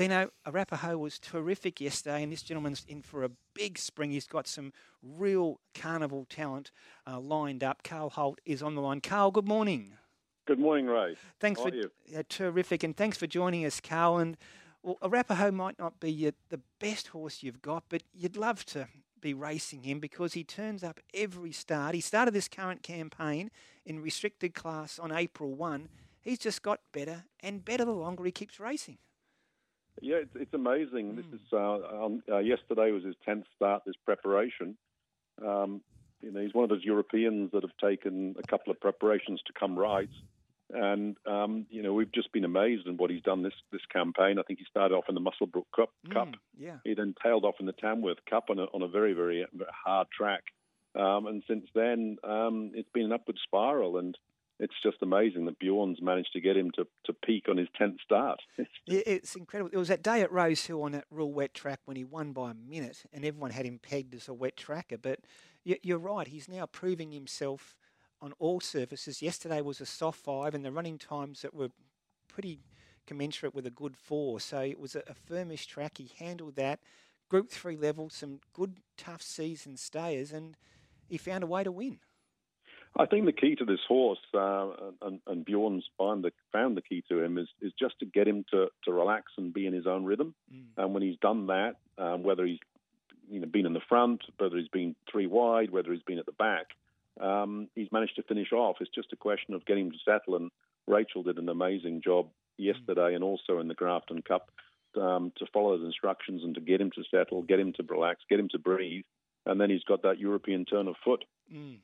Dino, Arapaho was terrific yesterday, and this gentleman's in for a big spring. He's got some real carnival talent uh, lined up. Carl Holt is on the line. Carl, good morning. Good morning, Ray. Thanks How for uh, terrific, and thanks for joining us, Carl. And well, Arapaho might not be your, the best horse you've got, but you'd love to be racing him because he turns up every start. He started this current campaign in restricted class on April 1. He's just got better and better the longer he keeps racing. Yeah, it's, it's amazing. Mm. This is uh, uh, yesterday was his tenth start. This preparation. Um, you know, he's one of those Europeans that have taken a couple of preparations to come right. And um, you know, we've just been amazed in what he's done this this campaign. I think he started off in the Muswellbrook Cup. Mm, Cup. Yeah. He then tailed off in the Tamworth Cup on a on a very very hard track. Um, and since then, um, it's been an upward spiral. And it's just amazing that Bjorn's managed to get him to, to peak on his tenth start. it's incredible. It was that day at Rosehill on that real wet track when he won by a minute, and everyone had him pegged as a wet tracker. But you're right; he's now proving himself on all surfaces. Yesterday was a soft five, and the running times that were pretty commensurate with a good four. So it was a, a firmish track. He handled that. Group three level, some good tough season stayers, and he found a way to win. I think the key to this horse, uh, and, and, Bjorn's found the, found the key to him, is, is just to get him to, to relax and be in his own rhythm. Mm. And when he's done that, um, whether he's you know been in the front, whether he's been three wide, whether he's been at the back, um, he's managed to finish off. It's just a question of getting him to settle. And Rachel did an amazing job yesterday mm. and also in the Grafton Cup um, to follow the instructions and to get him to settle, get him to relax, get him to breathe. And then he's got that European turn of foot. Mm.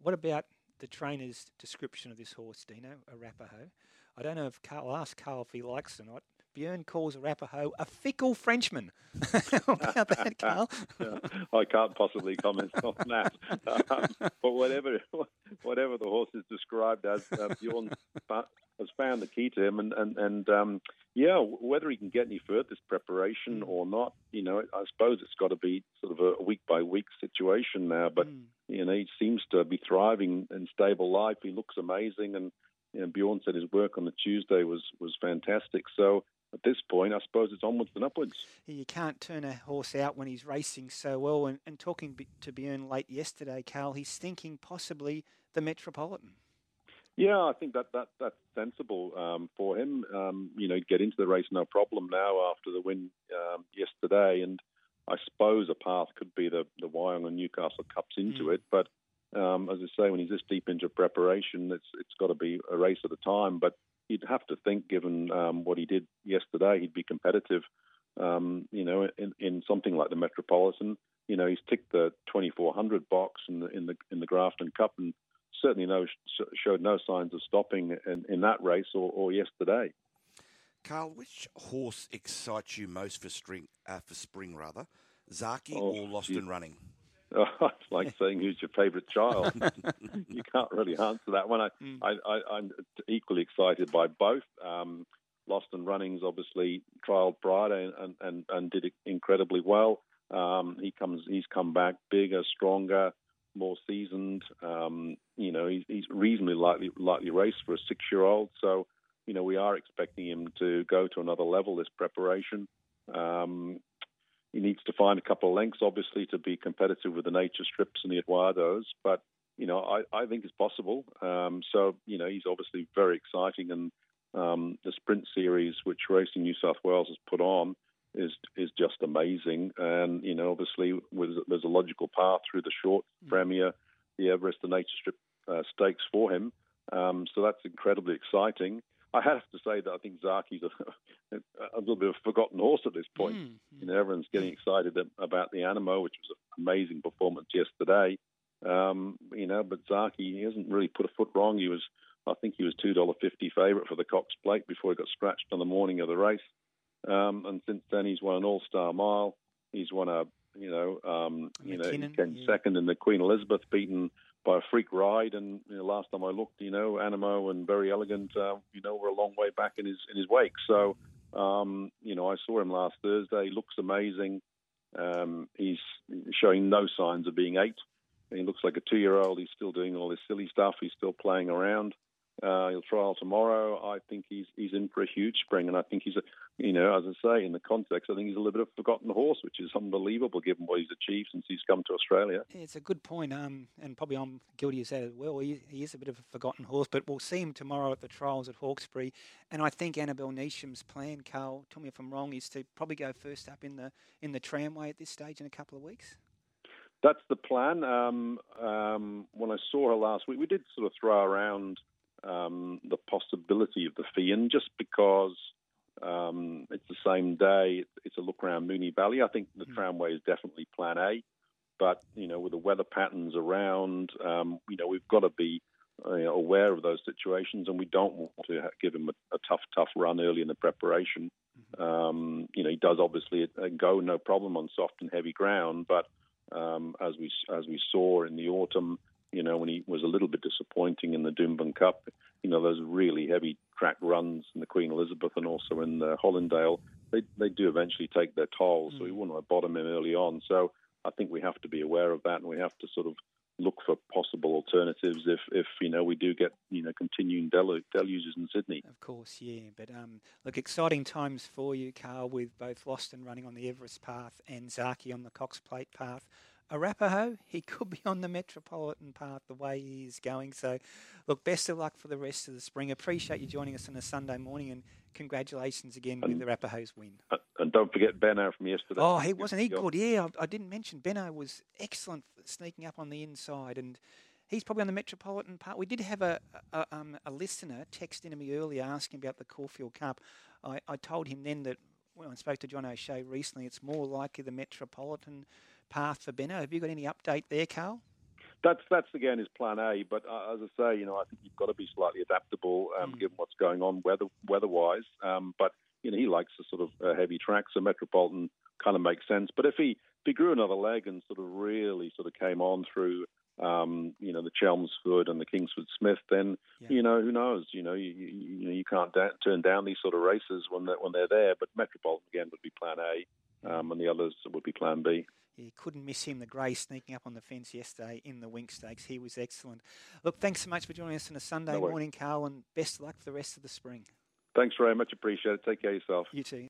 Yeah. What about the trainer's description of this horse, Dino, Arapaho? I don't know if Carl, I'll ask Carl if he likes it or not. Bjorn calls Arapaho a fickle Frenchman. How about that, Carl? I can't possibly comment on that. Um, but whatever whatever the horse is described as, uh, Bjorn has found the key to him, and and and um, yeah, whether he can get any further this preparation mm. or not, you know, I suppose it's got to be sort of a week by week situation now. But mm. You know, he seems to be thriving in stable life. He looks amazing, and you know, Bjorn said his work on the Tuesday was was fantastic. So at this point, I suppose it's onwards and upwards. You can't turn a horse out when he's racing so well. And, and talking to Bjorn late yesterday, Carl, he's thinking possibly the Metropolitan. Yeah, I think that, that that's sensible um, for him. Um, you know, get into the race no problem now after the win um, yesterday, and I suppose a path could be the the Wyong and Newcastle Cups into mm. it. But um, as I say, when he's this deep into preparation, it's it's got to be a race at a time. But you'd have to think, given um, what he did yesterday, he'd be competitive. Um, you know, in, in something like the Metropolitan, you know, he's ticked the 2400 box in the in the in the Grafton Cup and certainly no showed no signs of stopping in, in that race or, or, yesterday. Carl, which horse excites you most for spring? Uh, for spring, rather, Zaaki oh, or Lost and Running? Oh, it's like saying who's your favourite child. you can't really answer that one. I, mm. I, am equally excited by both. Um, Lost and Running's obviously trialled Friday and, and, and did incredibly well. Um, he comes, he's come back bigger, stronger, more seasoned. Um, you know, he's, he's reasonably lightly lightly raced for a six-year-old. So, you know, we are expecting him to go to another level this preparation. Um, he needs to find a couple of lengths, obviously, to be competitive with the nature strips and the Eduardos. But you know, I, I think it's possible. Um, so, you know, he's obviously very exciting, and um, the sprint series which Racing New South Wales has put on is is just amazing. And you know, obviously, there's a logical path through the short mm. Premiere, the Everest, the Nature Strip uh, stakes for him. Um, so that's incredibly exciting. I have to say that I think Zaaki's a, a little bit of a forgotten horse at this point. Mm, You know, everyone's getting excited about the Anamoe, which was an amazing performance yesterday. Um, you know, but Zaaki he hasn't really put a foot wrong. He was, I think, he was two dollar fifty favourite for the Cox Plate before he got scratched on the morning of the race. Um, and since then, he's won an All Star Mile. He's won a, you know, um, you know, he came yeah. second in the Queen Elizabeth, beaten by a freak ride. And you know, last time I looked, you know, Anamoe and Very Elegant, uh, you know, were a long way back in his in his wake. So, um, you know, I saw him last Thursday. He looks amazing. Um, he's showing no signs of being eight. He looks like a two-year-old. He's still doing all this silly stuff. He's still playing around. Uh, he'll trial tomorrow. I think he's he's in for a huge spring, and I think he's a, you know, as I say, in the context, I think he's a little bit of a forgotten horse, which is unbelievable given what he's achieved since he's come to Australia. It's a good point, um, and probably I'm guilty of that as well. He, he, is a bit of a forgotten horse, but we'll see him tomorrow at the trials at Hawkesbury, and I think Annabel Neasham's plan, Carl, tell me if I'm wrong, is to probably go first up in the in the tramway at this stage in a couple of weeks. That's the plan. Um, um, when I saw her last week, we did sort of throw around um, the possibility of the Feehan just because um, it's the same day. It's a look around Moonee Valley. I think the mm. tramway is definitely plan A. But, you know, with the weather patterns around, um, you know, we've got to be uh, aware of those situations and we don't want to give him a, a tough, tough run early in the preparation. Mm-hmm. Um, you know, he does obviously go no problem on soft and heavy ground, but um, as we as we saw in the autumn, you know, when he was a little bit disappointing in the Doomben Cup, you know, those really heavy track runs in the Queen Elizabeth and also in the Hollindale, they they do eventually take their toll. Mm. So we want to bottom him early on. So I think we have to be aware of that, and we have to sort of look for possible alternatives if, if you know we do get you know continuing delu- deluges in Sydney. Of course, yeah. But um, look, exciting times for you, Carl, with both Lost and running on the Everest path and Zaaki on the Cox Plate path. Arapaho, he could be on the Metropolitan path the way he is going. So, look, best of luck for the rest of the spring. Appreciate you joining us on a Sunday morning and congratulations again and, with Arapaho's win. Uh, and don't forget Benno from yesterday. Oh, he wasn't he good? Yeah, I, I, didn't mention Benno was excellent sneaking up on the inside and. He's probably on the Metropolitan part. We did have a a, um, a listener text in to me earlier asking about the Caulfield Cup. I, I told him then that when I spoke to John O'Shea recently, it's more likely the Metropolitan path for Benno. Have you got any update there, Carl? That's that's again his plan A. But uh, as I say, you know, I think you've got to be slightly adaptable um, mm. given what's going on weather weather-wise. Um, but you know, he likes the sort of uh, heavy track, so Metropolitan kind of makes sense. But if he if he grew another leg and sort of really sort of came on through um, you know, the Chelmsford and the Kingsford Smith, then yeah. you know who knows. You know, you, you, you know you can't da- turn down these sort of races when they're, when they're there. But Metropolitan again would be Plan A, um, and the others would be Plan B. You couldn't miss him, the grey sneaking up on the fence yesterday in the Winx Stakes. He was excellent. Look, thanks so much for joining us on a Sunday no morning, Carl, and best of luck for the rest of the spring. Thanks very much. Appreciate it. Take care of yourself. You too.